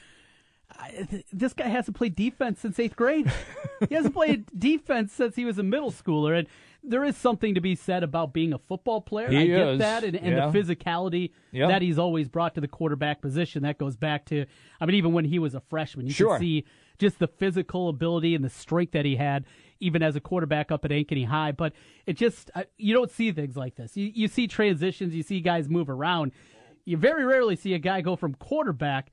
I, this guy hasn't played defense since eighth grade. (laughs) he hasn't played defense since he was a middle schooler, and there is something to be said about being a football player. He I get is, that, and, and yeah. the physicality Yeah. that he's always brought to the quarterback position. That goes back to, I mean, even when he was a freshman, you Sure. can see just the physical ability and the strength that he had, even as a quarterback up at Ankeny High. But it just, you don't see things like this. You, you see transitions, you see guys move around. You very rarely see a guy go from quarterback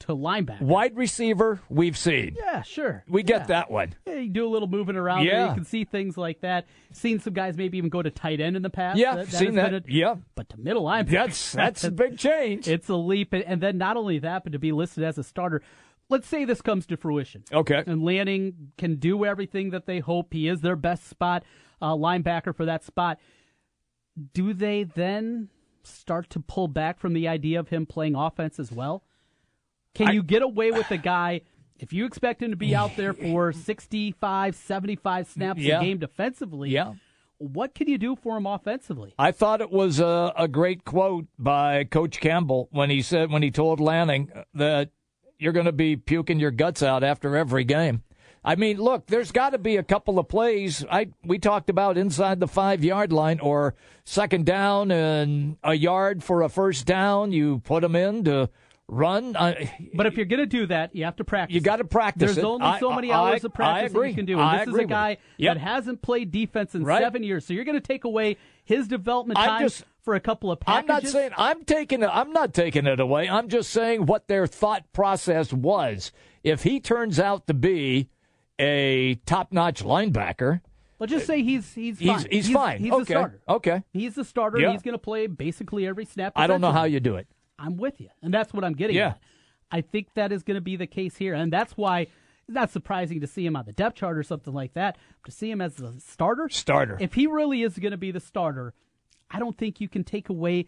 to linebacker. Wide receiver, we've seen. Yeah, sure. We get that one. Yeah, you do a little moving around. there. Yeah. You can see things like that. Seen some guys maybe even go to tight end in the past. Yeah, That- seen that. a- yeah. But to middle linebacker. That's that's a big change. (laughs) It's a leap. And- And then not only that, but to be listed as a starter. Let's say this comes to fruition. Okay. And Lanning can do everything that they hope. He is their best spot uh, linebacker for that spot. Do they then start to pull back from the idea of him playing offense as well? Can you get away with a guy if you expect him to be out there for (laughs) 65, 75 snaps Yeah. a game defensively? Yeah. What can you do for him offensively? I thought it was a, a great quote by Coach Campbell when he said when he told Lanning that you're going to be puking your guts out after every game. I mean, look, there's got to be a couple of plays. I we talked about inside the five yard line or second down and a yard for a first down. You put them in to run. I, But if you're going to do that, you have to practice. You got to practice There's it. only I- so many I- hours of practice that you can do. And this is a guy. Yep. that hasn't played defense in Right. seven years. So you're going to take away his development time just- for a couple of packages. I'm not saying I'm taking it. I'm not taking it away. I'm just saying what their thought process was. If he turns out to be a top-notch linebacker, Let's just say he's he's He's- fine. he's fine. He's Okay. the starter. Okay. He's the starter. And He's going to play basically every snap. I don't know how you do it. I'm with you, and that's what I'm getting. Yeah. at. I think that is going to be the case here, and that's why it's not surprising to see him on the depth chart or something like that. To see him as the starter, Starter. If he really is going to be the starter, I don't think you can take away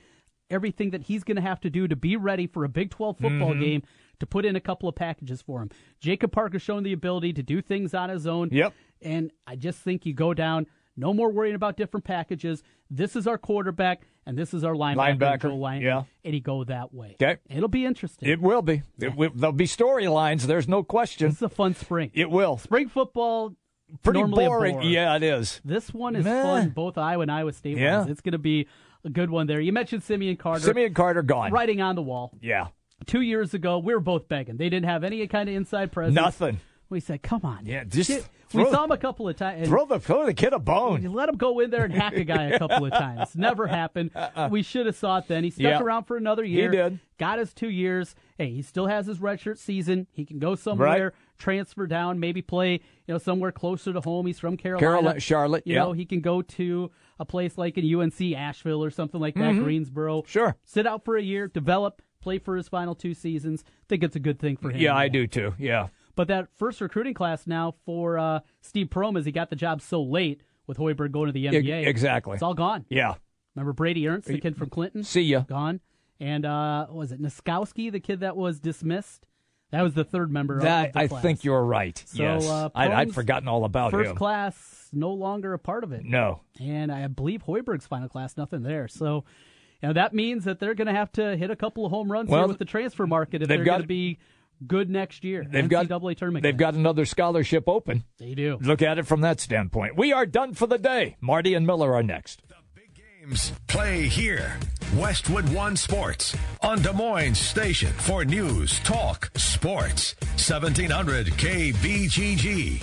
everything that he's going to have to do to be ready for a Big 12 football Mhm. game to put in a couple of packages for him. Jacob Parker's shown the ability to do things on his own. Yep. And I just think you go down, no more worrying about different packages. This is our quarterback, and this is our linebacker, Linebacker, Lang, yeah. and you go that way. Okay. It'll be interesting. It will be. It will, there'll be storylines. There's no question. This is a fun spring. It will. Spring football, Pretty boring. Yeah, it is. This one is Meh. fun, both Iowa and Iowa State Yeah. ones. It's going to be a good one there. You mentioned Simeon Carter. Simeon Carter gone. Writing on the wall. Yeah. Two years ago, we were both begging. They didn't have any kind of inside presence. Nothing. We said, come on. Yeah, just Get- we saw him a couple of times. Throw the throw the kid a bone. You let him go in there and hack a guy a couple of times. (laughs) Never happened. We should have saw it then. He stuck Yeah. around for another year. He did. Got his two years. Hey, he still has his redshirt season. He can go somewhere, Right. transfer down, maybe play, you know, somewhere closer to home. He's from Carolina. Carolina- Charlotte, You yeah. know, he can go to a place like in UNC Asheville or something like that, Mhm. Greensboro. Sure. Sit out for a year, develop, play for his final two seasons. Think it's a good thing for him. Yeah, I do too. Yeah. But that first recruiting class now for uh, Steve Prohm, as he got the job so late with Hoiberg going to the NBA, exactly. it's all gone. Yeah. Remember Brady Ernst, the kid from Clinton? See ya. Gone. And uh, was it Niskowski, the kid that was dismissed? That was the third member That, of the I class. think you're right. So, yes. uh, I'd, I'd forgotten all about First him. class, no longer a part of it. No. And I believe Hoiberg's final class, nothing there. So, you know, that means that they're going to have to hit a couple of home runs Well, here with the transfer market if they're going to be good next year. They've got NCAA tournament. They've got another scholarship open. They do. Look at it from that standpoint. We are done for the day. Marty and Miller are next. The big games play here. Westwood One Sports on Des Moines Station for news, talk, sports. 1700 KBGG.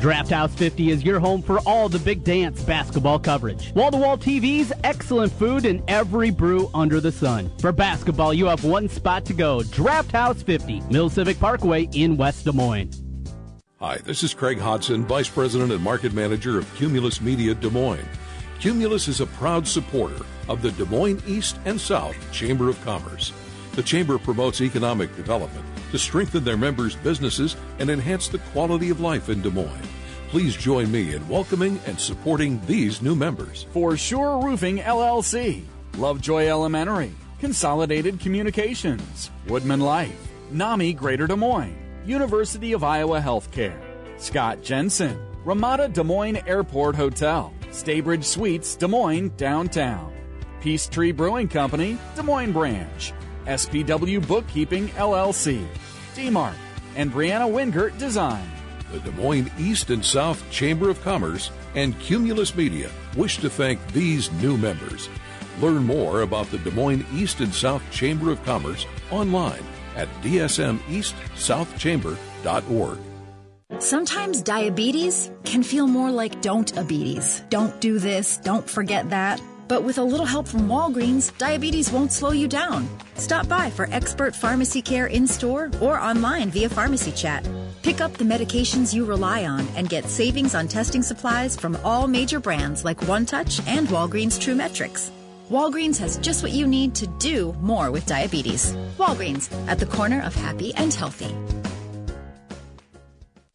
Draft House 50 is your home for all the big dance basketball coverage. Wall to wall TVs, excellent food, and every brew under the sun. For basketball, you have one spot to go Draft House 50, Mill Civic Parkway in West Des Moines. Hi, this is Craig Hodson, Vice President and Market Manager of Cumulus Media Des Moines. Cumulus is a proud supporter of the Des Moines East and South Chamber of Commerce. The Chamber promotes economic development to strengthen their members' businesses and enhance the quality of life in Des Moines. Please join me in welcoming and supporting these new members. For Sure Roofing LLC, Lovejoy Elementary, Consolidated Communications, Woodman Life, NAMI Greater Des Moines, University of Iowa Healthcare, Scott Jensen, Ramada Des Moines Airport Hotel, Staybridge Suites Des Moines Downtown, Peace Tree Brewing Company, Des Moines Branch, SPW Bookkeeping LLC, D-Mark, and Brianna Wingert Design. The Des Moines East and South Chamber of Commerce and Cumulus Media wish to thank these new members. Learn more about the Des Moines East and South Chamber of Commerce online at dsmeastsouthchamber.org. Sometimes diabetes can feel more like don't abetes. Don't do this, don't forget that. But with a little help from Walgreens, diabetes won't slow you down. Stop by for expert pharmacy care in store or online via pharmacy chat. Pick up the medications you rely on and get savings on testing supplies from all major brands like OneTouch and Walgreens TRUE METRIX. Walgreens has just what you need to do more with diabetes. Walgreens, at the corner of happy and healthy.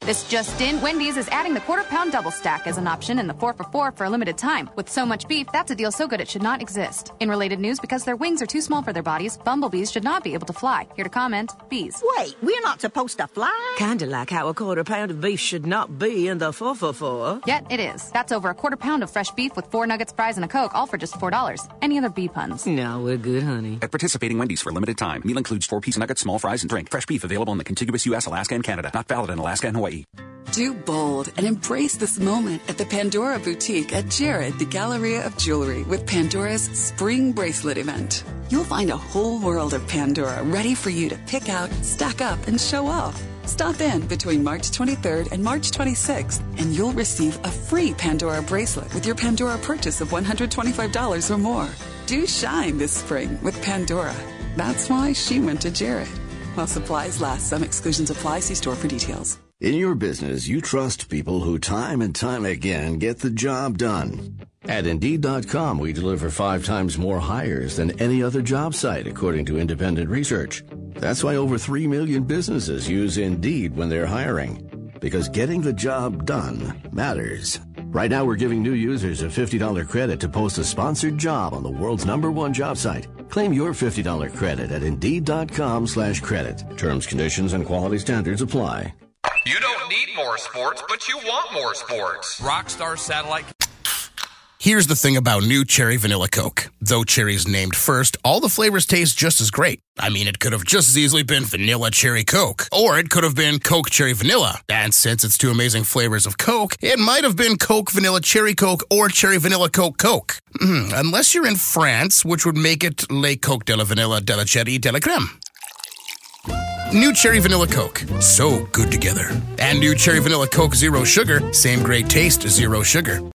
This just in, Wendy's is adding the quarter pound double stack as an option in the 4 for 4 for a limited time. With so much beef, that's a deal so good it should not exist. In related news, because their wings are too small for their bodies, bumblebees should not be able to fly. Here to comment, bees. Wait, we're not supposed to fly? Kinda like how a quarter pound of beef should not be in the 4 for 4 Yet it is. That's over a quarter pound of fresh beef with four nuggets, fries, and a Coke, all for just $4. Any other bee puns? No, we're good, honey. At participating Wendy's for a limited time. Meal includes four piece nuggets, small fries, and drink. Fresh beef available in the contiguous U.S., Alaska, and Canada. Not valid in Alaska and Hawaii. Do bold and embrace this moment at the Pandora Boutique at Jared, the Galleria of Jewelry, with Pandora's Spring Bracelet event. You'll find a whole world of Pandora ready for you to pick out, stack up, and show off. Stop in between March 23rd and March 26th, and you'll receive a free Pandora bracelet with your Pandora purchase of $125 or more. Do shine this spring with Pandora. That's why she went to Jared. While supplies last, some exclusions apply. See store for details. In your business, you trust people who time and time again get the job done. At Indeed.com, we deliver five times more hires than any other job site, according to independent research. That's why over 3 million businesses use Indeed when they're hiring. Because getting the job done matters. Right now, we're giving new users a $50 credit to post a sponsored job on the world's number one job site. Claim your $50 credit at Indeed.com slash credit. Terms, conditions, and quality standards apply. You don't need more sports, but you want more sports. Rockstar Satellite. Here's the thing about new Cherry Vanilla Coke. Though cherry's named first, all the flavors taste just as great. I mean, it could have just as easily been Vanilla Cherry Coke, or it could have been Coke Cherry Vanilla. And since it's two amazing flavors of Coke, it might have been Coke Vanilla Cherry Coke or Cherry Vanilla Coke Coke. Mm, unless you're in France, which would make it Le Coke de la Vanilla de la Cherry de la Creme. New Cherry Vanilla Coke. So good together. And new Cherry Vanilla Coke Zero Sugar. Same great taste, zero sugar.